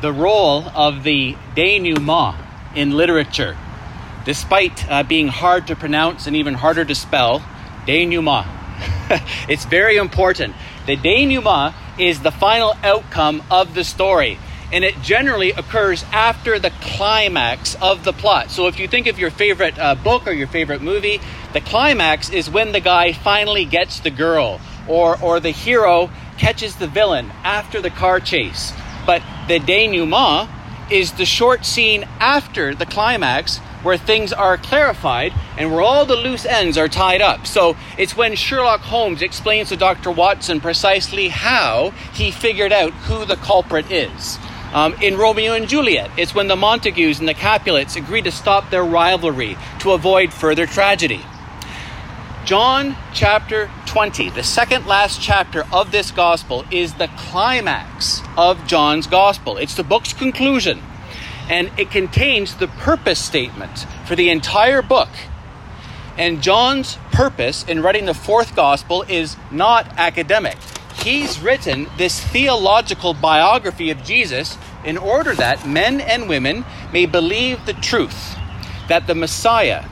the role of the denouement in literature. Despite uh, being hard to pronounce and even harder to spell, denouement. it's very important. The denouement is the final outcome of the story, and it generally occurs after the climax of the plot. So, if you think of your favorite uh, book or your favorite movie, the climax is when the guy finally gets the girl, or, or the hero catches the villain after the car chase. But the denouement is the short scene after the climax where things are clarified and where all the loose ends are tied up. So it's when Sherlock Holmes explains to Dr. Watson precisely how he figured out who the culprit is. Um, in Romeo and Juliet, it's when the Montagues and the Capulets agree to stop their rivalry to avoid further tragedy. John chapter 20, the second last chapter of this gospel, is the climax of John's gospel. It's the book's conclusion, and it contains the purpose statement for the entire book. And John's purpose in writing the fourth gospel is not academic. He's written this theological biography of Jesus in order that men and women may believe the truth that the Messiah,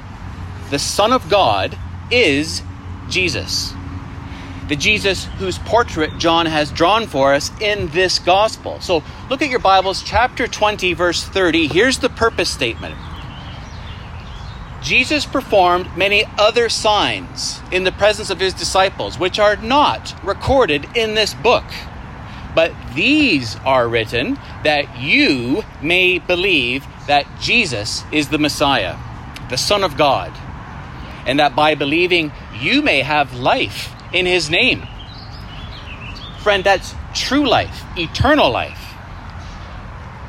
the Son of God, is Jesus. The Jesus whose portrait John has drawn for us in this gospel. So look at your Bibles, chapter 20, verse 30. Here's the purpose statement Jesus performed many other signs in the presence of his disciples, which are not recorded in this book. But these are written that you may believe that Jesus is the Messiah, the Son of God and that by believing you may have life in his name. Friend, that's true life, eternal life.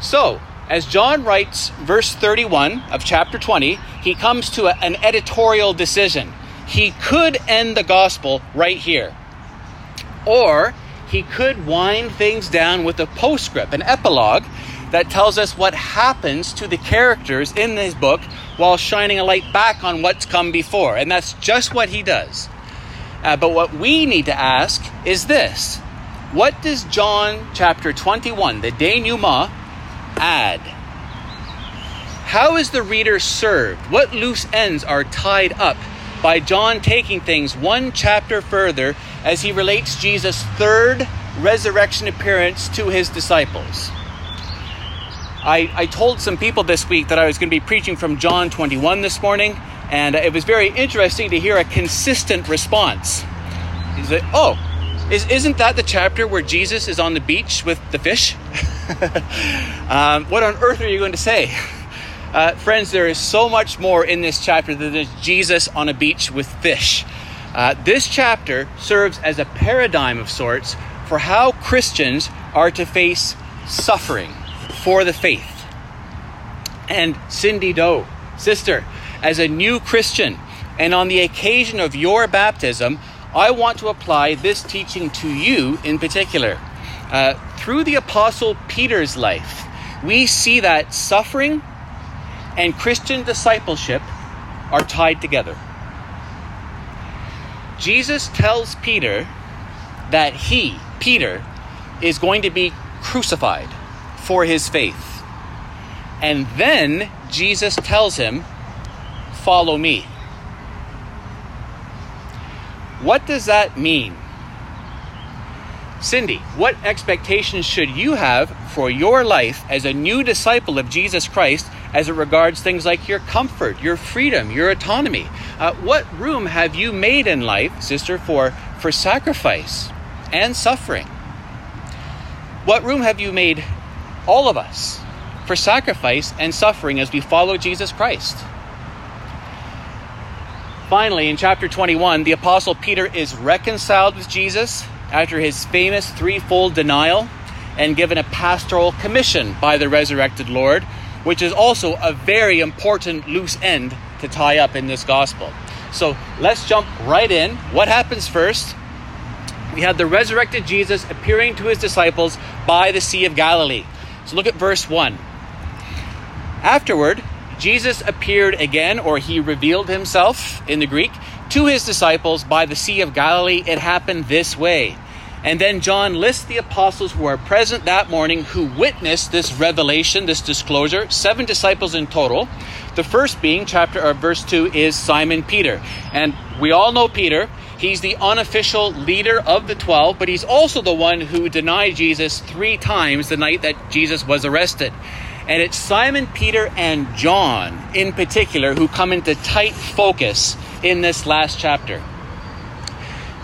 So, as John writes, verse 31 of chapter 20, he comes to a, an editorial decision. He could end the gospel right here, or he could wind things down with a postscript, an epilogue that tells us what happens to the characters in this book while shining a light back on what's come before. And that's just what he does. Uh, but what we need to ask is this What does John chapter 21, the denouement, add? How is the reader served? What loose ends are tied up by John taking things one chapter further as he relates Jesus' third resurrection appearance to his disciples? I, I told some people this week that I was going to be preaching from John 21 this morning, and it was very interesting to hear a consistent response. He said, Oh, is, isn't that the chapter where Jesus is on the beach with the fish? um, what on earth are you going to say? Uh, friends, there is so much more in this chapter than just Jesus on a beach with fish. Uh, this chapter serves as a paradigm of sorts for how Christians are to face suffering for the faith. And Cindy Doe, sister, as a new Christian, and on the occasion of your baptism, I want to apply this teaching to you in particular. Uh, through the Apostle Peter's life, we see that suffering and Christian discipleship are tied together. Jesus tells Peter that he, Peter, is going to be crucified for his faith. And then Jesus tells him, Follow me. What does that mean? Cindy, what expectations should you have for your life as a new disciple of Jesus Christ as it regards things like your comfort, your freedom, your autonomy? Uh, what room have you made in life, sister, for, for sacrifice and suffering? What room have you made all of us, for sacrifice and suffering as we follow Jesus Christ. Finally, in chapter 21, the Apostle Peter is reconciled with Jesus after his famous threefold denial and given a pastoral commission by the resurrected Lord, which is also a very important loose end to tie up in this gospel. So let's jump right in. What happens first? We have the resurrected Jesus appearing to his disciples by the Sea of Galilee. So look at verse 1. Afterward, Jesus appeared again, or he revealed himself in the Greek, to his disciples by the Sea of Galilee. It happened this way. And then John lists the apostles who are present that morning who witnessed this revelation, this disclosure, seven disciples in total. The first being chapter or verse 2 is Simon Peter. And we all know Peter. He's the unofficial leader of the 12, but he's also the one who denied Jesus 3 times the night that Jesus was arrested. And it's Simon Peter and John in particular who come into tight focus in this last chapter.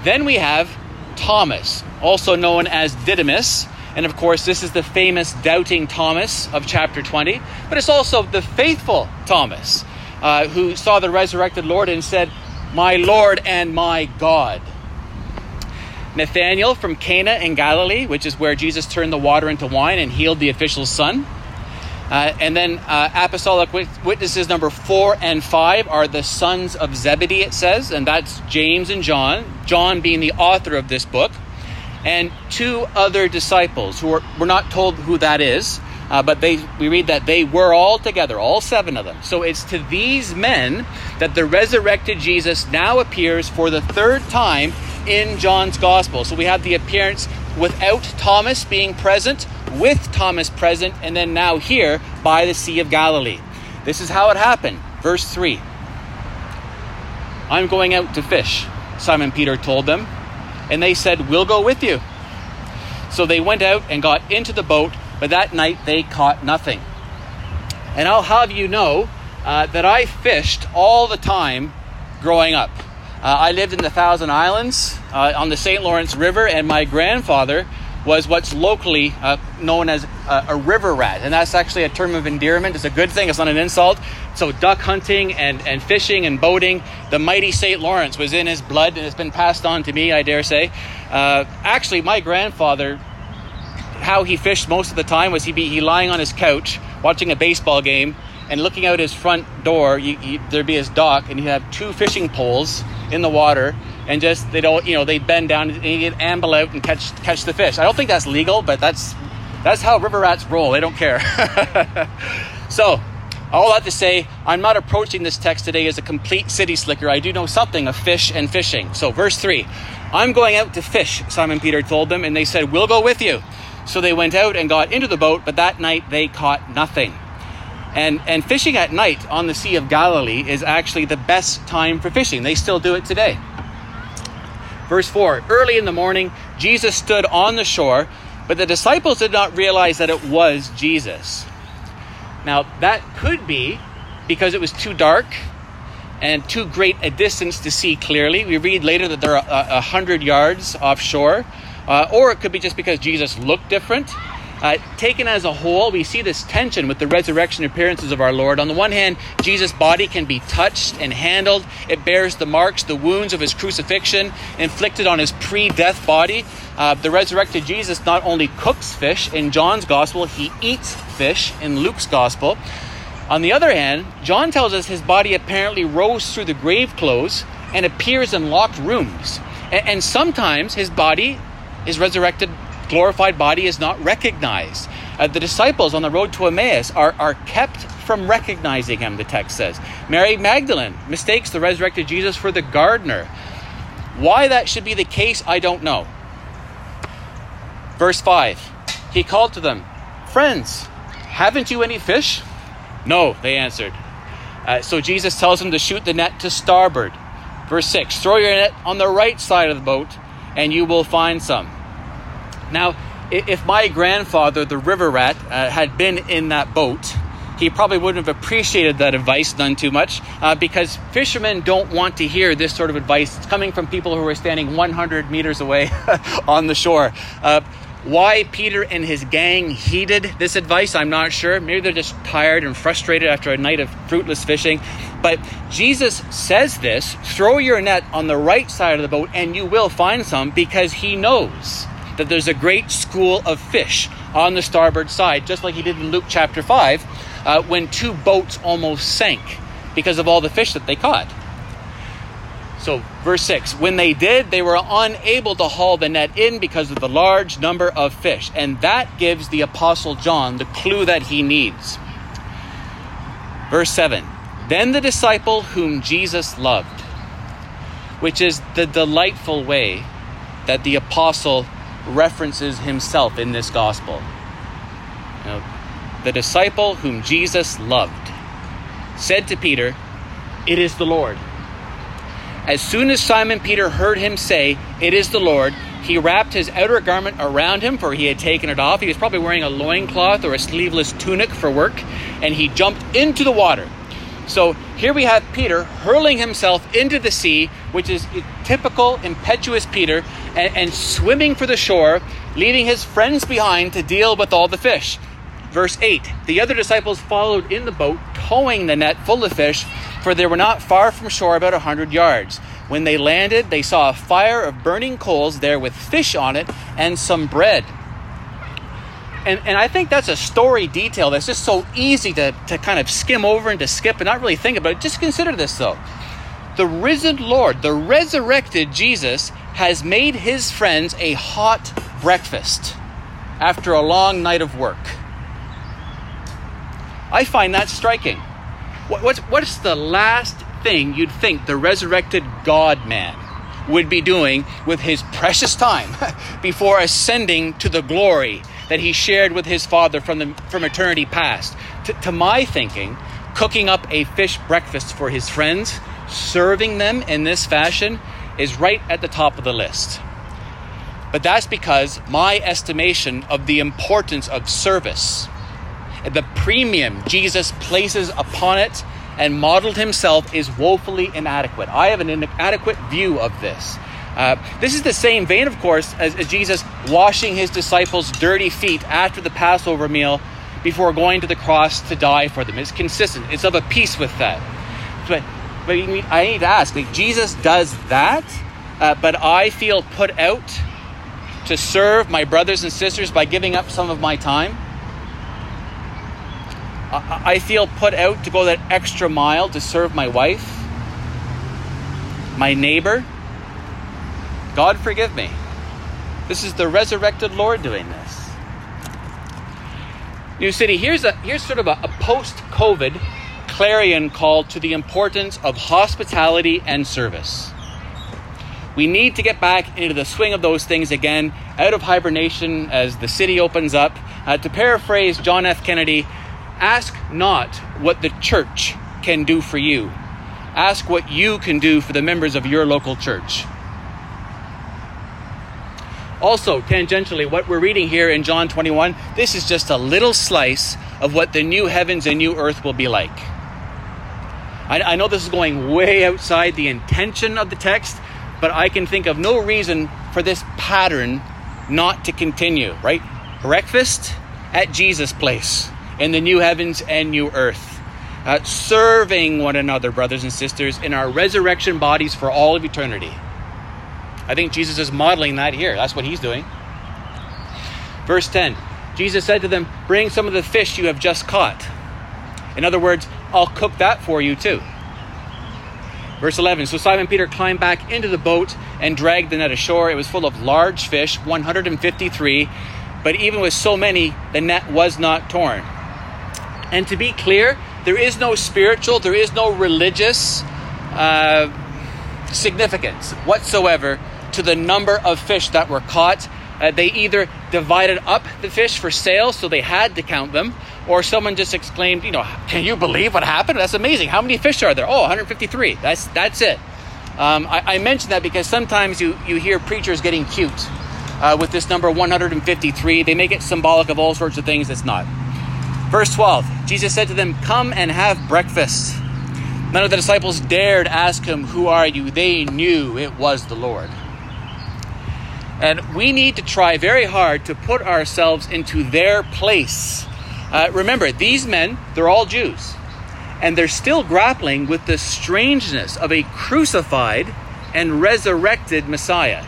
Then we have Thomas, also known as Didymus. And of course, this is the famous doubting Thomas of chapter 20. But it's also the faithful Thomas uh, who saw the resurrected Lord and said, My Lord and my God. Nathanael from Cana in Galilee, which is where Jesus turned the water into wine and healed the official's son. Uh, and then uh, apostolic witnesses number four and five are the sons of Zebedee, it says, and that's James and John, John being the author of this book, and two other disciples who are, we're not told who that is, uh, but they we read that they were all together, all seven of them. So it's to these men that the resurrected Jesus now appears for the third time in John's gospel. So we have the appearance without Thomas being present with Thomas present, and then now here by the Sea of Galilee. This is how it happened. Verse 3 I'm going out to fish, Simon Peter told them. And they said, We'll go with you. So they went out and got into the boat, but that night they caught nothing. And I'll have you know uh, that I fished all the time growing up. Uh, I lived in the Thousand Islands uh, on the St. Lawrence River, and my grandfather was what's locally uh, known as a, river rat. And that's actually a term of endearment. It's a good thing, it's not an insult. So, duck hunting and, and fishing and boating, the mighty St. Lawrence was in his blood and it's been passed on to me, I dare say. Uh, actually, my grandfather, how he fished most of the time was he'd be he lying on his couch watching a baseball game and looking out his front door, you, you, there'd be his dock, and he'd have two fishing poles in the water and just they don't you know they bend down and get amble out and catch catch the fish. I don't think that's legal, but that's that's how river rats roll. They don't care. so all that to say, I'm not approaching this text today as a complete city slicker. I do know something of fish and fishing. So verse three, I'm going out to fish. Simon Peter told them, and they said, "We'll go with you." So they went out and got into the boat, but that night they caught nothing. And, and fishing at night on the Sea of Galilee is actually the best time for fishing. They still do it today. Verse 4 Early in the morning, Jesus stood on the shore, but the disciples did not realize that it was Jesus. Now, that could be because it was too dark and too great a distance to see clearly. We read later that they're a, hundred yards offshore, uh, or it could be just because Jesus looked different. Uh, taken as a whole, we see this tension with the resurrection appearances of our Lord. On the one hand, Jesus' body can be touched and handled, it bears the marks, the wounds of his crucifixion inflicted on his pre death body. Uh, the resurrected Jesus not only cooks fish in John's gospel, he eats fish in Luke's gospel. On the other hand, John tells us his body apparently rose through the grave clothes and appears in locked rooms. And, and sometimes his body, is resurrected glorified body is not recognized. Uh, the disciples on the road to Emmaus are, are kept from recognizing him, the text says. Mary Magdalene mistakes the resurrected Jesus for the gardener. Why that should be the case, I don't know. Verse 5 He called to them, Friends, haven't you any fish? No, they answered. Uh, so Jesus tells them to shoot the net to starboard. Verse 6 Throw your net on the right side of the boat, and you will find some. Now, if my grandfather, the river rat, uh, had been in that boat, he probably wouldn't have appreciated that advice none too much uh, because fishermen don't want to hear this sort of advice it's coming from people who are standing 100 meters away on the shore. Uh, why Peter and his gang heeded this advice, I'm not sure. Maybe they're just tired and frustrated after a night of fruitless fishing. But Jesus says this throw your net on the right side of the boat and you will find some because he knows that there's a great school of fish on the starboard side, just like he did in Luke chapter 5, uh, when two boats almost sank because of all the fish that they caught. So, verse 6 When they did, they were unable to haul the net in because of the large number of fish. And that gives the Apostle John the clue that he needs. Verse 7 Then the disciple whom Jesus loved, which is the delightful way that the Apostle references himself in this gospel. You know, the disciple whom Jesus loved said to Peter, It is the Lord. As soon as Simon Peter heard him say, It is the Lord, he wrapped his outer garment around him, for he had taken it off. He was probably wearing a loincloth or a sleeveless tunic for work, and he jumped into the water. So here we have Peter hurling himself into the sea, which is typical impetuous Peter, and, and, swimming for the shore, leaving his friends behind to deal with all the fish. Verse 8 The other disciples followed in the boat, towing the net full of fish, for they were not far from shore, about a hundred yards. When they landed, they saw a fire of burning coals there with fish on it and some bread. And, and I think that's a story detail that's just so easy to, to kind of skim over and to skip and not really think about it. Just consider this though. The risen Lord, the resurrected Jesus, has made his friends a hot breakfast after a long night of work. I find that striking. What, what's, what's the last thing you'd think the resurrected God man would be doing with his precious time before ascending to the glory that he shared with his Father from, the, from eternity past. T- to my thinking, cooking up a fish breakfast for his friends, serving them in this fashion, is right at the top of the list. But that's because my estimation of the importance of service, the premium Jesus places upon it and modeled himself, is woefully inadequate. I have an inadequate view of this. Uh, this is the same vein, of course, as, as Jesus washing his disciples' dirty feet after the Passover meal before going to the cross to die for them. It's consistent, it's of a piece with that. But, but I need to ask like, Jesus does that, uh, but I feel put out to serve my brothers and sisters by giving up some of my time. I feel put out to go that extra mile to serve my wife, my neighbor God forgive me. This is the resurrected Lord doing this. New City, here's a here's sort of a, a post-COVID clarion call to the importance of hospitality and service. We need to get back into the swing of those things again, out of hibernation as the city opens up. Uh, to paraphrase John F. Kennedy, ask not what the church can do for you. Ask what you can do for the members of your local church. Also, tangentially, what we're reading here in John 21, this is just a little slice of what the new heavens and new earth will be like. I, I, know this is going way outside the intention of the text, but I can think of no reason for this pattern not to continue, right? Breakfast at Jesus' place in the new heavens and new earth. Uh, serving one another, brothers and sisters, in our resurrection bodies for all of eternity. I think Jesus is modeling that here. That's what he's doing. Verse 10 Jesus said to them, Bring some of the fish you have just caught. In other words, I'll cook that for you too. Verse 11 So Simon Peter climbed back into the boat and dragged the net ashore. It was full of large fish, 153, but even with so many, the net was not torn. And to be clear, there is no spiritual, there is no religious uh, significance whatsoever to the number of fish that were caught. Uh, they either divided up the fish for sale, so they had to count them, or someone just exclaimed, you know, can you believe what happened? That's amazing. How many fish are there? Oh, 153. That's that's it. Um, I, I mention that because sometimes you, you hear preachers getting cute uh, with this number 153. They make it symbolic of all sorts of things. It's not. Verse 12 Jesus said to them, Come and have breakfast. None of the disciples dared ask him, Who are you? They knew it was the Lord. And we need to try very hard to put ourselves into their place. Uh, remember, these men, they're all Jews. And they're still grappling with the strangeness of a crucified and resurrected Messiah.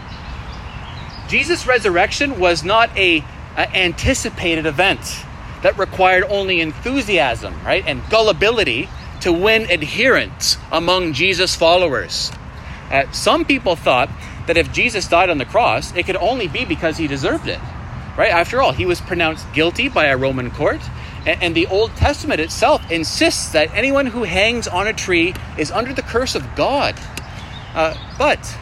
Jesus' resurrection was not a, a anticipated event that required only enthusiasm, right, and gullibility to win adherents among Jesus' followers. Uh, some people thought that if Jesus died on the cross, it could only be because he deserved it. Right? After all, he was pronounced guilty by a Roman court, and, and the Old Testament itself insists that anyone who hangs on a tree is under the curse of God. Uh, but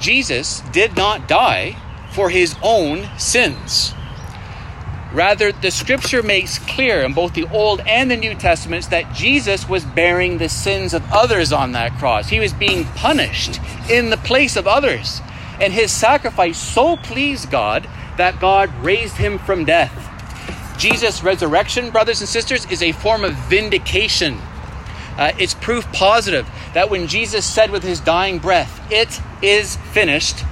Jesus did not die for his own sins. Rather, the scripture makes clear in both the Old and the New Testaments that Jesus was bearing the sins of others on that cross. He was being punished in the place of others. And his sacrifice so pleased God that God raised him from death. Jesus' resurrection, brothers and sisters, is a form of vindication. Uh, it's proof positive that when Jesus said with his dying breath, It is finished,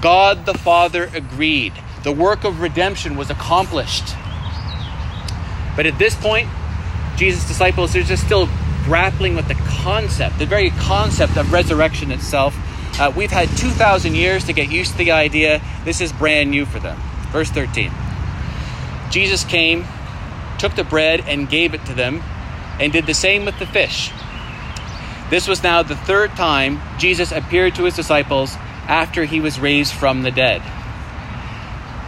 God the Father agreed the work of redemption was accomplished. But at this point, Jesus' disciples are just still grappling with the concept, the very concept of resurrection itself. Uh, we've had 2,000 years to get used to the idea. This is brand new for them. Verse 13 Jesus came, took the bread, and gave it to them, and did the same with the fish. This was now the third time Jesus appeared to his disciples after he was raised from the dead.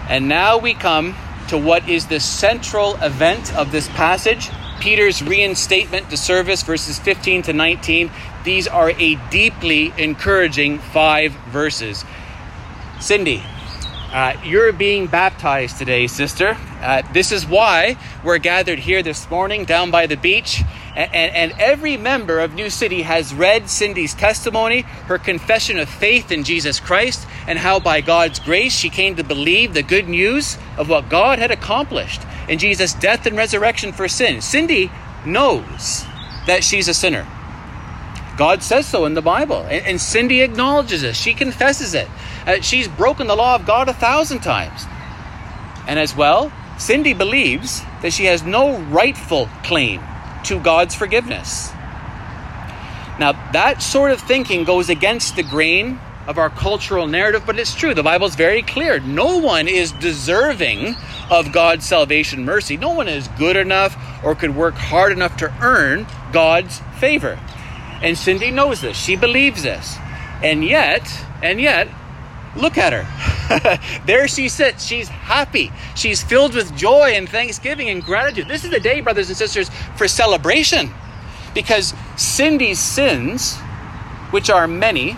And now we come to what is the central event of this passage Peter's reinstatement to service, verses 15 to 19. These are a deeply encouraging five verses. Cindy, uh, you're being baptized today, sister. Uh, this is why we're gathered here this morning down by the beach. And, and, and, every member of New City has read Cindy's testimony, her confession of faith in Jesus Christ, and how by God's grace she came to believe the good news of what God had accomplished in Jesus' death and resurrection for sin. Cindy knows that she's a sinner. God says so in the Bible, and, and Cindy acknowledges it. She confesses it. Uh, she's broken the law of God a thousand times. And as well, Cindy believes that she has no rightful claim to God's forgiveness. Now, that sort of thinking goes against the grain of our cultural narrative, but it's true. The Bible's very clear. No one is deserving of God's salvation mercy. No one is good enough or could work hard enough to earn God's favor. And Cindy knows this. She believes this. And yet, and yet, look at her. there she sits. She's happy. She's filled with joy and thanksgiving and gratitude. This is the day, brothers and sisters, for celebration. Because Cindy's sins, which are many,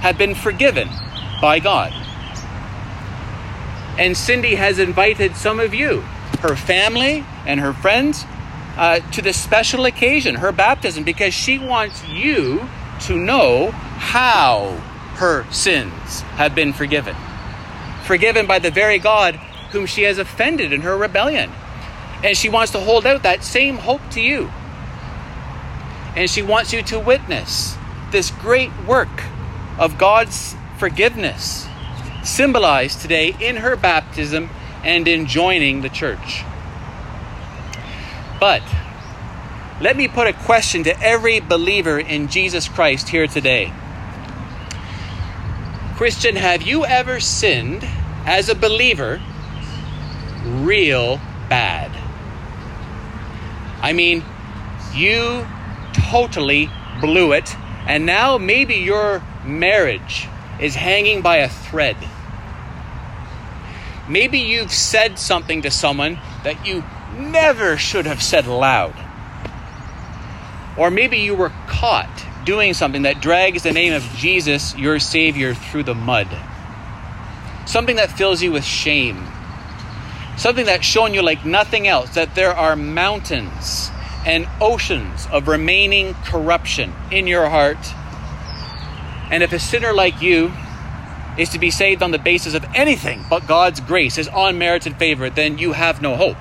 have been forgiven by God. And Cindy has invited some of you, her family and her friends, uh, to this special occasion, her baptism, because she wants you to know how her sins have been forgiven. Forgiven by the very God whom she has offended in her rebellion. And she wants to hold out that same hope to you. And she wants you to witness this great work of God's forgiveness, symbolized today in her baptism and in joining the church. But let me put a question to every believer in Jesus Christ here today. Christian, have you ever sinned as a believer real bad? I mean, you totally blew it, and now maybe your marriage is hanging by a thread. Maybe you've said something to someone that you never should have said aloud. Or maybe you were caught doing something that drags the name of Jesus, your Savior, through the mud. Something that fills you with shame. Something that's shown you like nothing else that there are mountains and oceans of remaining corruption in your heart. And if a sinner like you is to be saved on the basis of anything but God's grace, His unmerited favor, then you have no hope.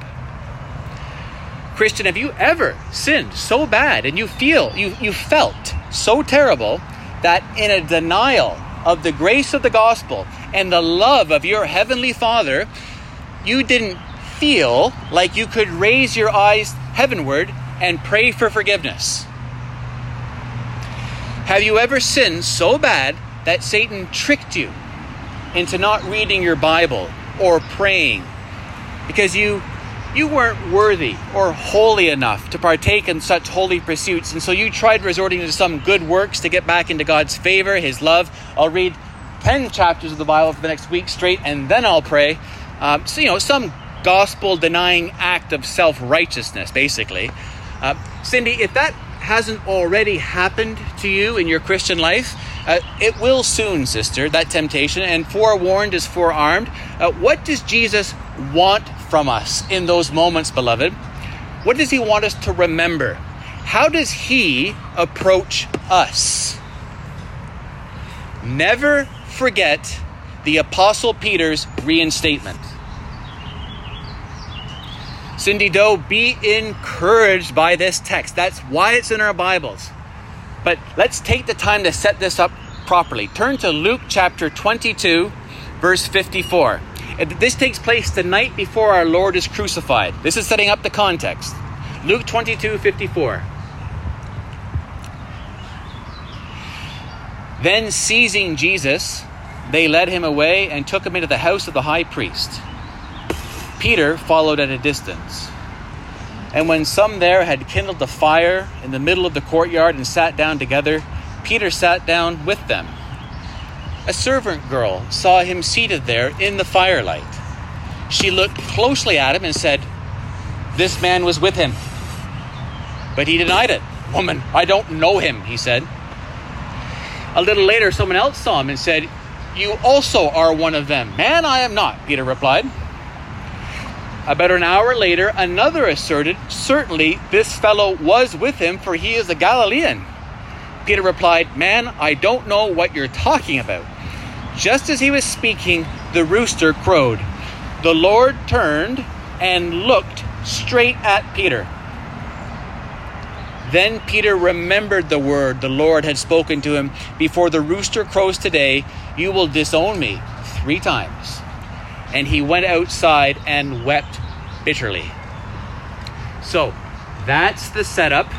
Christian, have you ever sinned so bad and you feel, you, you felt so terrible that in a denial of the grace of the gospel and the love of your heavenly Father, you didn't feel like you could raise your eyes heavenward and pray for forgiveness? Have you ever sinned so bad that Satan tricked you into not reading your Bible or praying because you you weren't worthy or holy enough to partake in such holy pursuits, and so you tried resorting to some good works to get back into God's favor, His love. I'll read 10 chapters of the Bible for the next week straight, and then I'll pray. Um, so, you know, some gospel denying act of self righteousness, basically. Uh, Cindy, if that hasn't already happened to you in your Christian life, Uh, it will soon, sister, that temptation, and forewarned is forearmed. Uh, what does Jesus want from us in those moments, beloved? What does he want us to remember? How does he approach us? Never forget the Apostle Peter's reinstatement. Cindy Doe, be encouraged by this text. That's why it's in our Bibles. But let's take the time to set this up properly. Turn to Luke chapter 22, verse 54. Uh, this takes place the night before our Lord is crucified. This is setting up the context. Luke 22, 54. Then, seizing Jesus, they led him away and took him into the house of the high priest. Peter followed at a distance. And when some there had kindled a fire in the middle of the courtyard and sat down together, Peter sat down with them. A servant girl saw him seated there in the firelight. She looked closely at him and said, This man was with him. But he denied it. Woman, I don't know him, he said. A little later, someone else saw him and said, You also are one of them. Man, I am not, Peter replied. About an hour later, another asserted, Certainly this fellow was with him, for he is a Galilean. Peter replied, Man, I don't know what you're talking about. Just as he was speaking, the rooster crowed. The Lord turned and looked straight at Peter. Then Peter remembered the word the Lord had spoken to him Before the rooster crows today, you will disown me three times and he went outside and wept bitterly. So that's the setup.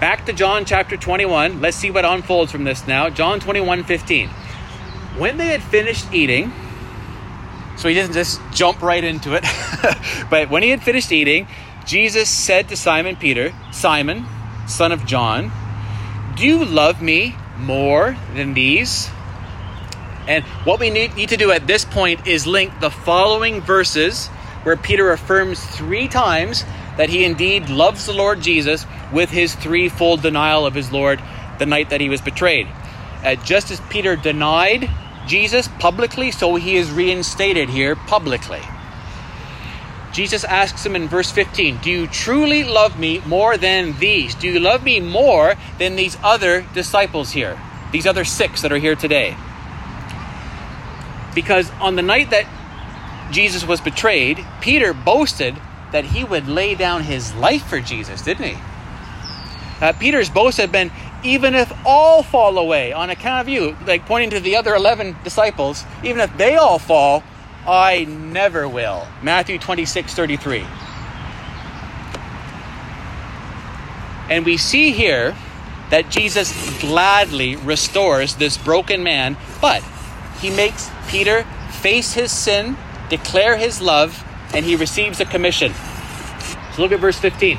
Back to John chapter 21. Let's see what unfolds from this now. John 21 15. When they had finished eating, so he doesn't just jump right into it, but when he had finished eating, Jesus said to Simon Peter, Simon, son of John, do you love me more than these? And what we need, need to do at this point is link the following verses where Peter affirms three times that he indeed loves the Lord Jesus with his threefold denial of his Lord the night that he was betrayed. Uh, just as Peter denied Jesus publicly, so he is reinstated here publicly. Jesus asks him in verse 15, Do you truly love me more than these? Do you love me more than these other disciples here? These other six that are here today? Because on the night that Jesus was betrayed, Peter boasted that he would lay down his life for Jesus, didn't he? Uh, Peter's boast had been, even if all fall away on account of you, like pointing to the other 11 disciples, even if they all fall, I never will. Matthew 26 33. And we see here that Jesus gladly restores this broken man, but he makes Peter face his sin, declare his love, and he receives a commission. So look at verse 15.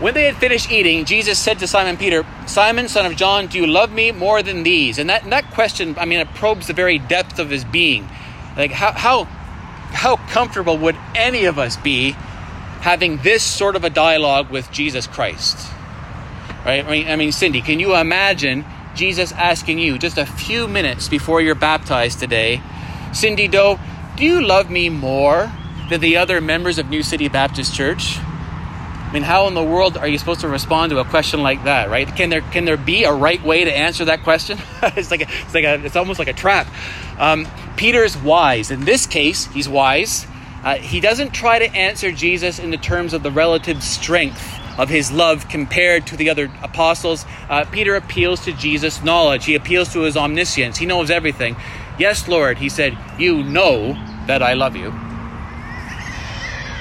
When they had finished eating, Jesus said to Simon Peter, Simon, son of John, do you love me more than these? And that, and that question, I mean, it probes the very depth of his being. Like, how, how, how comfortable would any of us be having this sort of a dialogue with Jesus Christ? Right? I mean, I mean, Cindy, can you imagine Jesus asking you just a few minutes before you're baptized today, Cindy Doe, do you love me more than the other members of New City Baptist Church? I mean, how in the world are you supposed to respond to a question like that, right? Can there can there be a right way to answer that question? it's like a, it's like a, it's almost like a trap. Um, Peter's wise. In this case, he's wise. Uh, he doesn't try to answer Jesus in the terms of the relative strength of his love compared to the other apostles. Uh, Peter appeals to Jesus' knowledge. He appeals to his omniscience. He knows everything. Yes, Lord, he said, you know that I love you.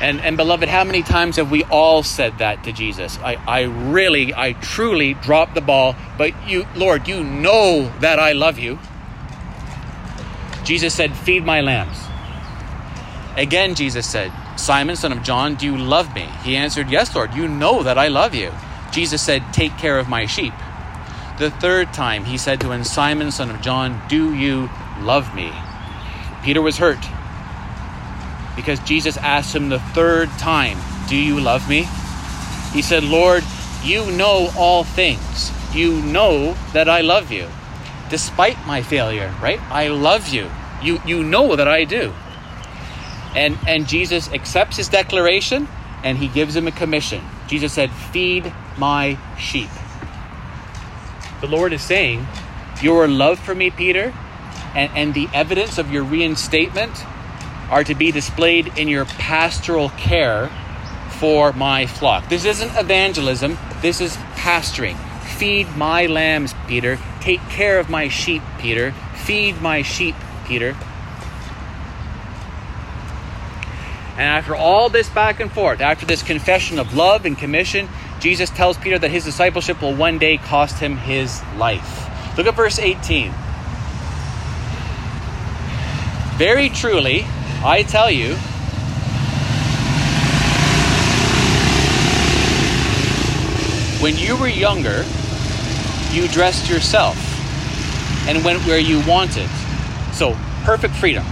And, and beloved, how many times have we all said that to Jesus? I, I really, I truly dropped the ball, but you, Lord, you know that I love you. Jesus said, Feed my lambs. Again, Jesus said, Simon, son of John, do you love me? He answered, Yes, Lord, you know that I love you. Jesus said, Take care of my sheep. The third time he said to him, Simon, son of John, do you love me? Peter was hurt because Jesus asked him the third time, Do you love me? He said, Lord, you know all things. You know that I love you. despite my failure, right? I love you. You you know that I do. And and Jesus accepts his declaration and he gives him a commission. Jesus said, "Feed my sheep." The Lord is saying, "Your love for me, Peter, and, and the evidence of your reinstatement are to be displayed in your pastoral care for my flock. This isn't evangelism, this is pastoring. Feed my lambs, Peter. Take care of my sheep, Peter. Feed my sheep, Peter. And after all this back and forth, after this confession of love and commission, Jesus tells Peter that his discipleship will one day cost him his life. Look at verse 18. Very truly, I tell you, when you were younger, you dressed yourself and went where you wanted. So, perfect freedom.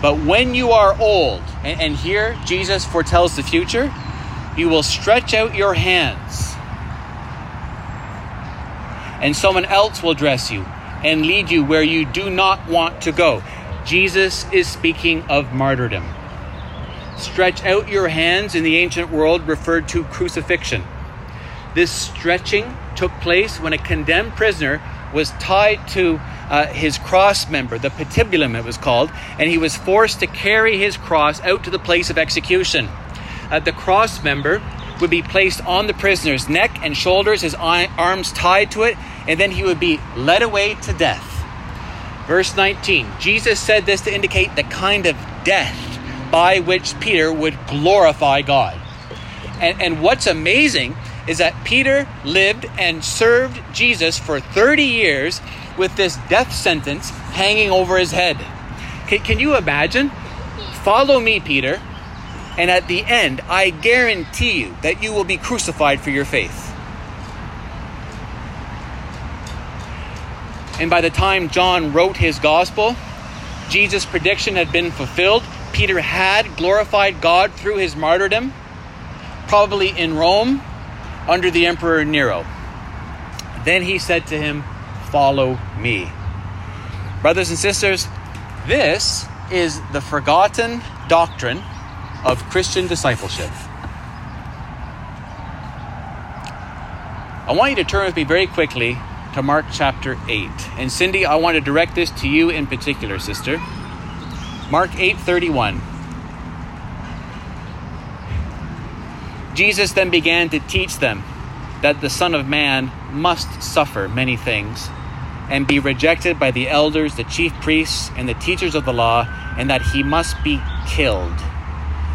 But when you are old, and, and, here Jesus foretells the future, you will stretch out your hands, and someone else will dress you and lead you where you do not want to go. Jesus is speaking of martyrdom. Stretch out your hands in the ancient world referred to crucifixion. This stretching took place when a condemned prisoner was tied to uh, his cross member, the patibulum it was called, and he was forced to carry his cross out to the place of execution. Uh, the cross member would be placed on the prisoner's neck and shoulders, his arms tied to it, and then he would be led away to death. Verse 19 Jesus said this to indicate the kind of death by which Peter would glorify God. And, and what's amazing is that Peter lived and served Jesus for 30 years with this death sentence hanging over his head. Can, can you imagine? Follow me, Peter, and at the end, I guarantee you that you will be crucified for your faith. And by the time John wrote his gospel, Jesus' prediction had been fulfilled. Peter had glorified God through his martyrdom, probably in Rome under the Emperor Nero. Then he said to him, Follow me. Brothers and sisters, this is the forgotten doctrine of Christian discipleship. I want you to turn with me very quickly to Mark chapter 8. And Cindy, I want to direct this to you in particular, sister. Mark 8:31. Jesus then began to teach them that the Son of Man must suffer many things and be rejected by the elders, the chief priests, and the teachers of the law, and that he must be killed.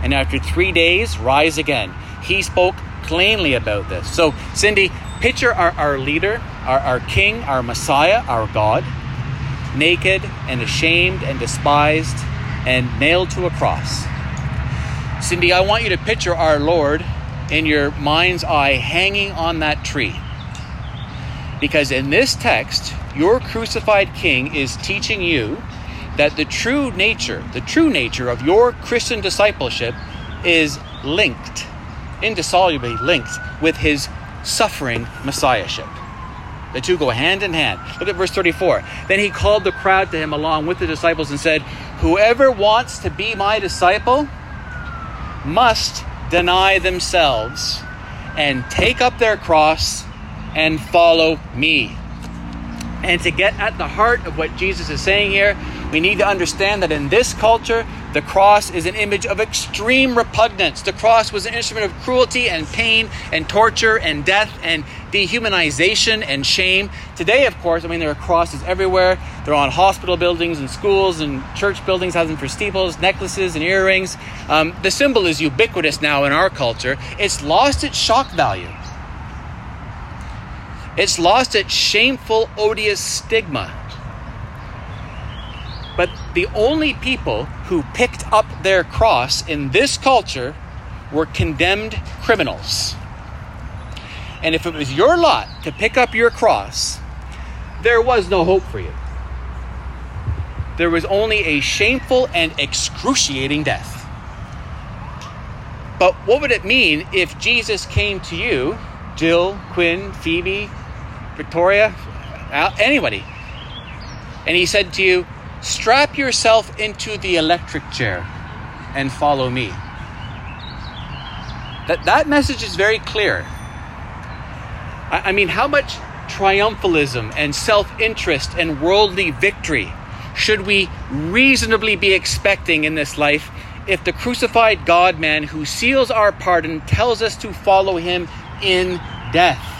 And after three days, rise again. He spoke plainly about this. So, Cindy, picture our, our leader, our, our king, our Messiah, our God, naked and ashamed and despised and nailed to a cross. Cindy, I want you to picture our Lord in your mind's eye hanging on that tree. Because in this text, your crucified king is teaching you that the true nature, the true nature of your Christian discipleship is linked, indissolubly linked with his suffering messiahship. The two go hand in hand. Look at verse 34. Then he called the crowd to him along with the disciples and said, Whoever wants to be my disciple must deny themselves and take up their cross and follow me. And to get at the heart of what Jesus is saying here, we need to understand that in this culture, the cross is an image of extreme repugnance. The cross was an instrument of cruelty and pain and torture and death and dehumanization and shame. Today, of course, I mean, there are crosses everywhere. They're on hospital buildings and schools and church buildings, has them for steeples, necklaces, and earrings. Um, the symbol is ubiquitous now in our culture. It's lost its shock value. It's lost its shameful, odious stigma. But the only people who picked up their cross in this culture were condemned criminals. And if it was your lot to pick up your cross, there was no hope for you. There was only a shameful and excruciating death. But what would it mean if Jesus came to you, Jill, Quinn, Phoebe, Victoria, uh, anybody. And he said to you, strap yourself into the electric chair and follow me. That, that message is very clear. I, mean, how much triumphalism and self interest and worldly victory should we reasonably be expecting in this life if the crucified God man who seals our pardon tells us to follow him in death?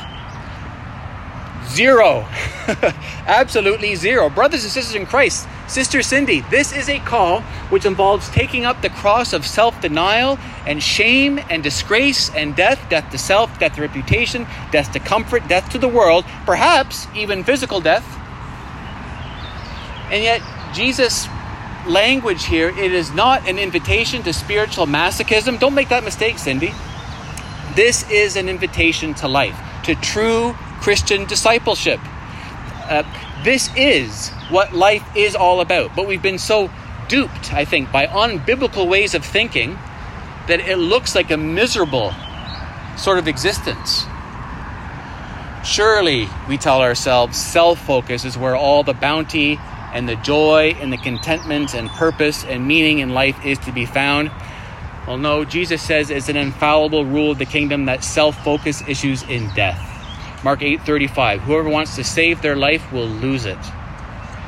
Zero. Absolutely zero. Brothers and sisters in Christ, Sister Cindy, this is a call which involves taking up the cross of self denial and shame and disgrace and death death to self, death to reputation, death to comfort, death to the world, perhaps even physical death. And yet, Jesus' language here, it is not an invitation to spiritual masochism. Don't make that mistake, Cindy. This is an invitation to life, to true Christian discipleship. Uh, this is what life is all about. But we've been so duped, I think, by unbiblical ways of thinking that it looks like a miserable sort of existence. Surely, we tell ourselves, self focus is where all the bounty and the joy and the contentment and purpose and meaning in life is to be found. Well, no, Jesus says it's an infallible rule of the kingdom that self focus issues in death. Mark 8:35 Whoever wants to save their life will lose it,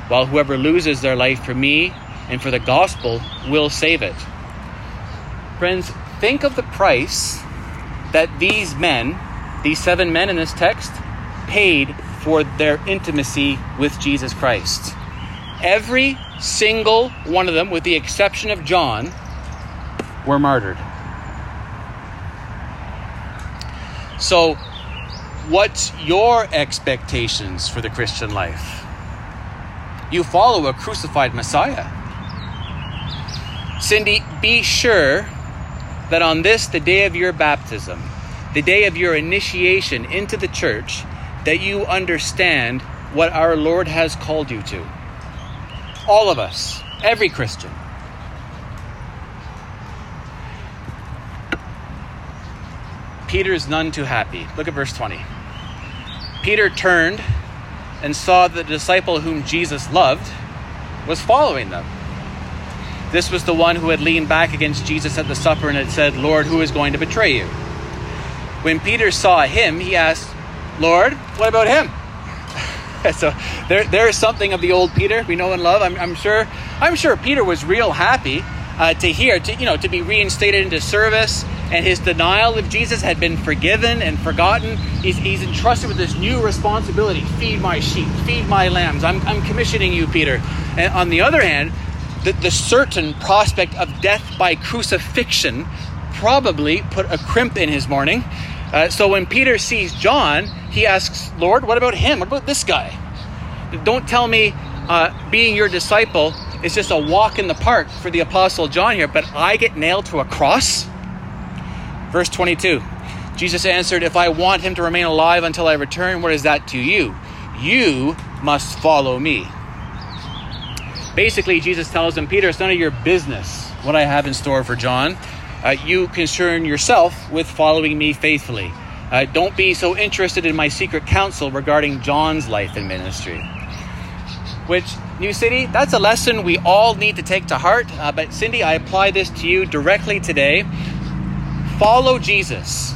while whoever loses their life for me and for the gospel will save it. Friends, think of the price that these men, these seven men in this text, paid for their intimacy with Jesus Christ. Every single one of them, with the exception of John, were martyred. So, What's your expectations for the Christian life? You follow a crucified Messiah. Cindy, be sure that on this, the day of your baptism, the day of your initiation into the church, that you understand what our Lord has called you to. All of us, every Christian. Peter's none too happy. Look at verse 20. Peter turned and saw the disciple whom Jesus loved was following them. This was the one who had leaned back against Jesus at the supper and had said, Lord, who is going to betray you? When Peter saw him, he asked, Lord, what about him? so there, there is something of the old Peter we know and love. I'm, I'm sure. I'm sure Peter was real happy uh, to hear, to you know, to be reinstated into service and his denial of Jesus had been forgiven and forgotten. He's, he's entrusted with this new responsibility feed my sheep, feed my lambs. I'm, I'm commissioning you, Peter. And on the other hand, the, the certain prospect of death by crucifixion probably put a crimp in his morning. Uh, so when Peter sees John, he asks, Lord, what about him? What about this guy? Don't tell me uh, being your disciple is just a walk in the park for the Apostle John here, but I get nailed to a cross? Verse 22 Jesus answered, If I want him to remain alive until I return, what is that to you? You must follow me. Basically, Jesus tells him, Peter, it's none of your business what I have in store for John. Uh, you concern yourself with following me faithfully. Uh, don't be so interested in my secret counsel regarding John's life and ministry. Which, New City, that's a lesson we all need to take to heart. Uh, but, Cindy, I apply this to you directly today follow Jesus.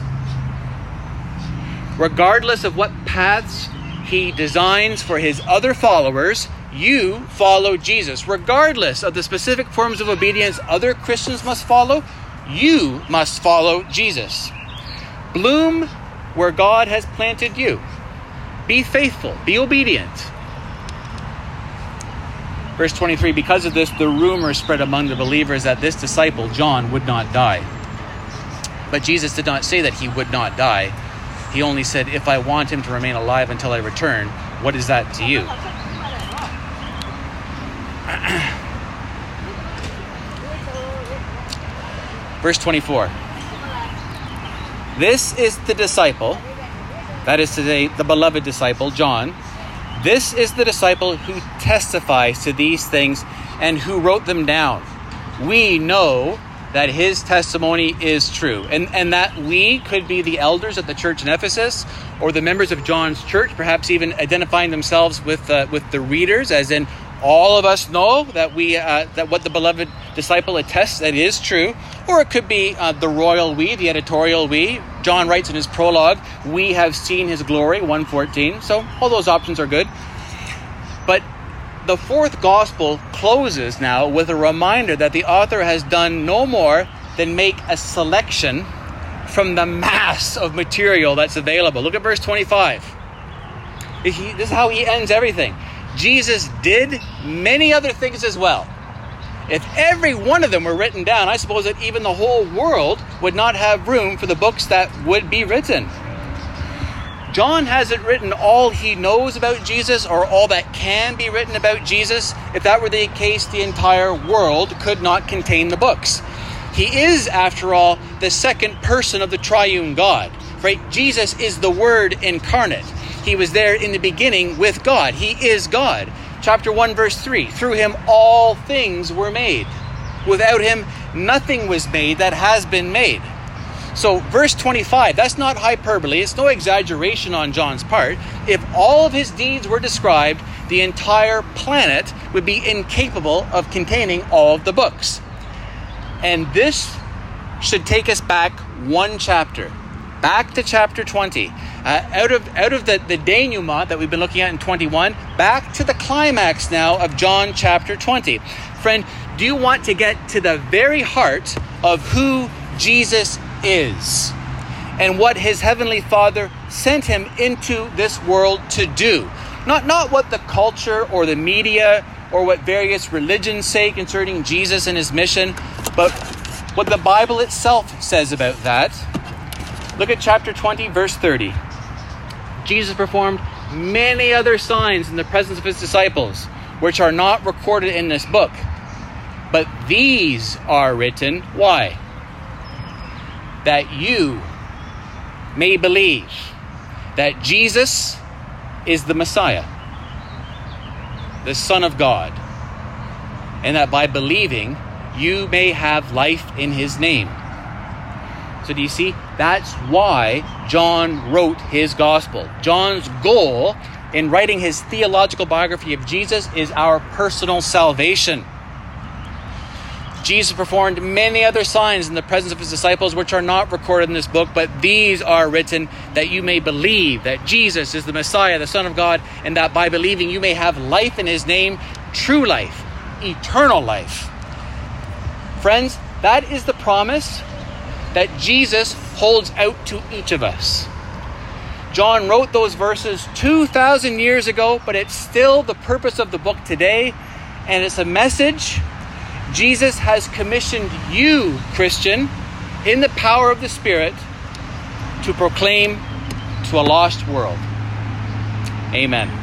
Regardless of what paths he designs for his other followers, you follow Jesus. Regardless of the specific forms of obedience other Christians must follow, you must follow Jesus. Bloom where God has planted you. Be faithful, be obedient. Verse 23 Because of this, the rumor spread among the believers that this disciple, John, would not die. But Jesus did not say that he would not die. He only said, If I want him to remain alive until I return, what is that to you? Verse 24. This is the disciple, that is to say, the beloved disciple, John. This is the disciple who testifies to these things and who wrote them down. We know that his testimony is true. And, and that we could be the elders at the church in Ephesus or the members of John's church, perhaps even identifying themselves with, uh, with the readers, as in all of us know that we uh, that what the beloved disciple attests that is true, or it could be uh, the royal we, the editorial we. John writes in his prologue, "We have seen his glory," one fourteen. So all those options are good. But the fourth gospel closes now with a reminder that the author has done no more than make a selection from the mass of material that's available. Look at verse 25. This is how he ends everything. Jesus did many other things as well. If every one of them were written down, I suppose that even the whole world would not have room for the books that would be written. John hasn't written all he knows about Jesus or all that can be written about Jesus. If that were the case, the entire world could not contain the books. He is, after all, the second person of the triune God. Right? Jesus is the Word incarnate. He was there in the beginning with God. He is God. Chapter 1, verse 3 Through him all things were made. Without him, nothing was made that has been made. So, verse 25, that's not hyperbole, it's no exaggeration on John's part. If all of his deeds were described, the entire planet would be incapable of containing all of the books. And this should take us back one chapter, back to chapter 20 uh, out of out of the, the denouement that we've been looking at in 21 back to the climax now of john chapter 20 friend do you want to get to the very heart of who jesus is and what his heavenly father sent him into this world to do? Not not what the culture or the media or what various religions say concerning jesus and his mission but what the bible itself says about that. Look at chapter 20 verse 30 Jesus performed many other signs in the presence of his disciples, which are not recorded in this book. But these are written, why? That you may believe that Jesus is the Messiah, the Son of God, and that by believing you may have life in his name. So, do you see? That's why John wrote his gospel. John's goal in writing his theological biography of Jesus is our personal salvation. Jesus performed many other signs in the presence of his disciples, which are not recorded in this book, but these are written that you may believe that Jesus is the Messiah, the Son of God, and that by believing you may have life in his name, true life, eternal life. Friends, that is the promise that Jesus holds out to each of us. John wrote those verses 2,000 years ago, but it's still the purpose of the book today, and it's a message Jesus has commissioned you, Christian, in the power of the Spirit to proclaim to a lost world. Amen.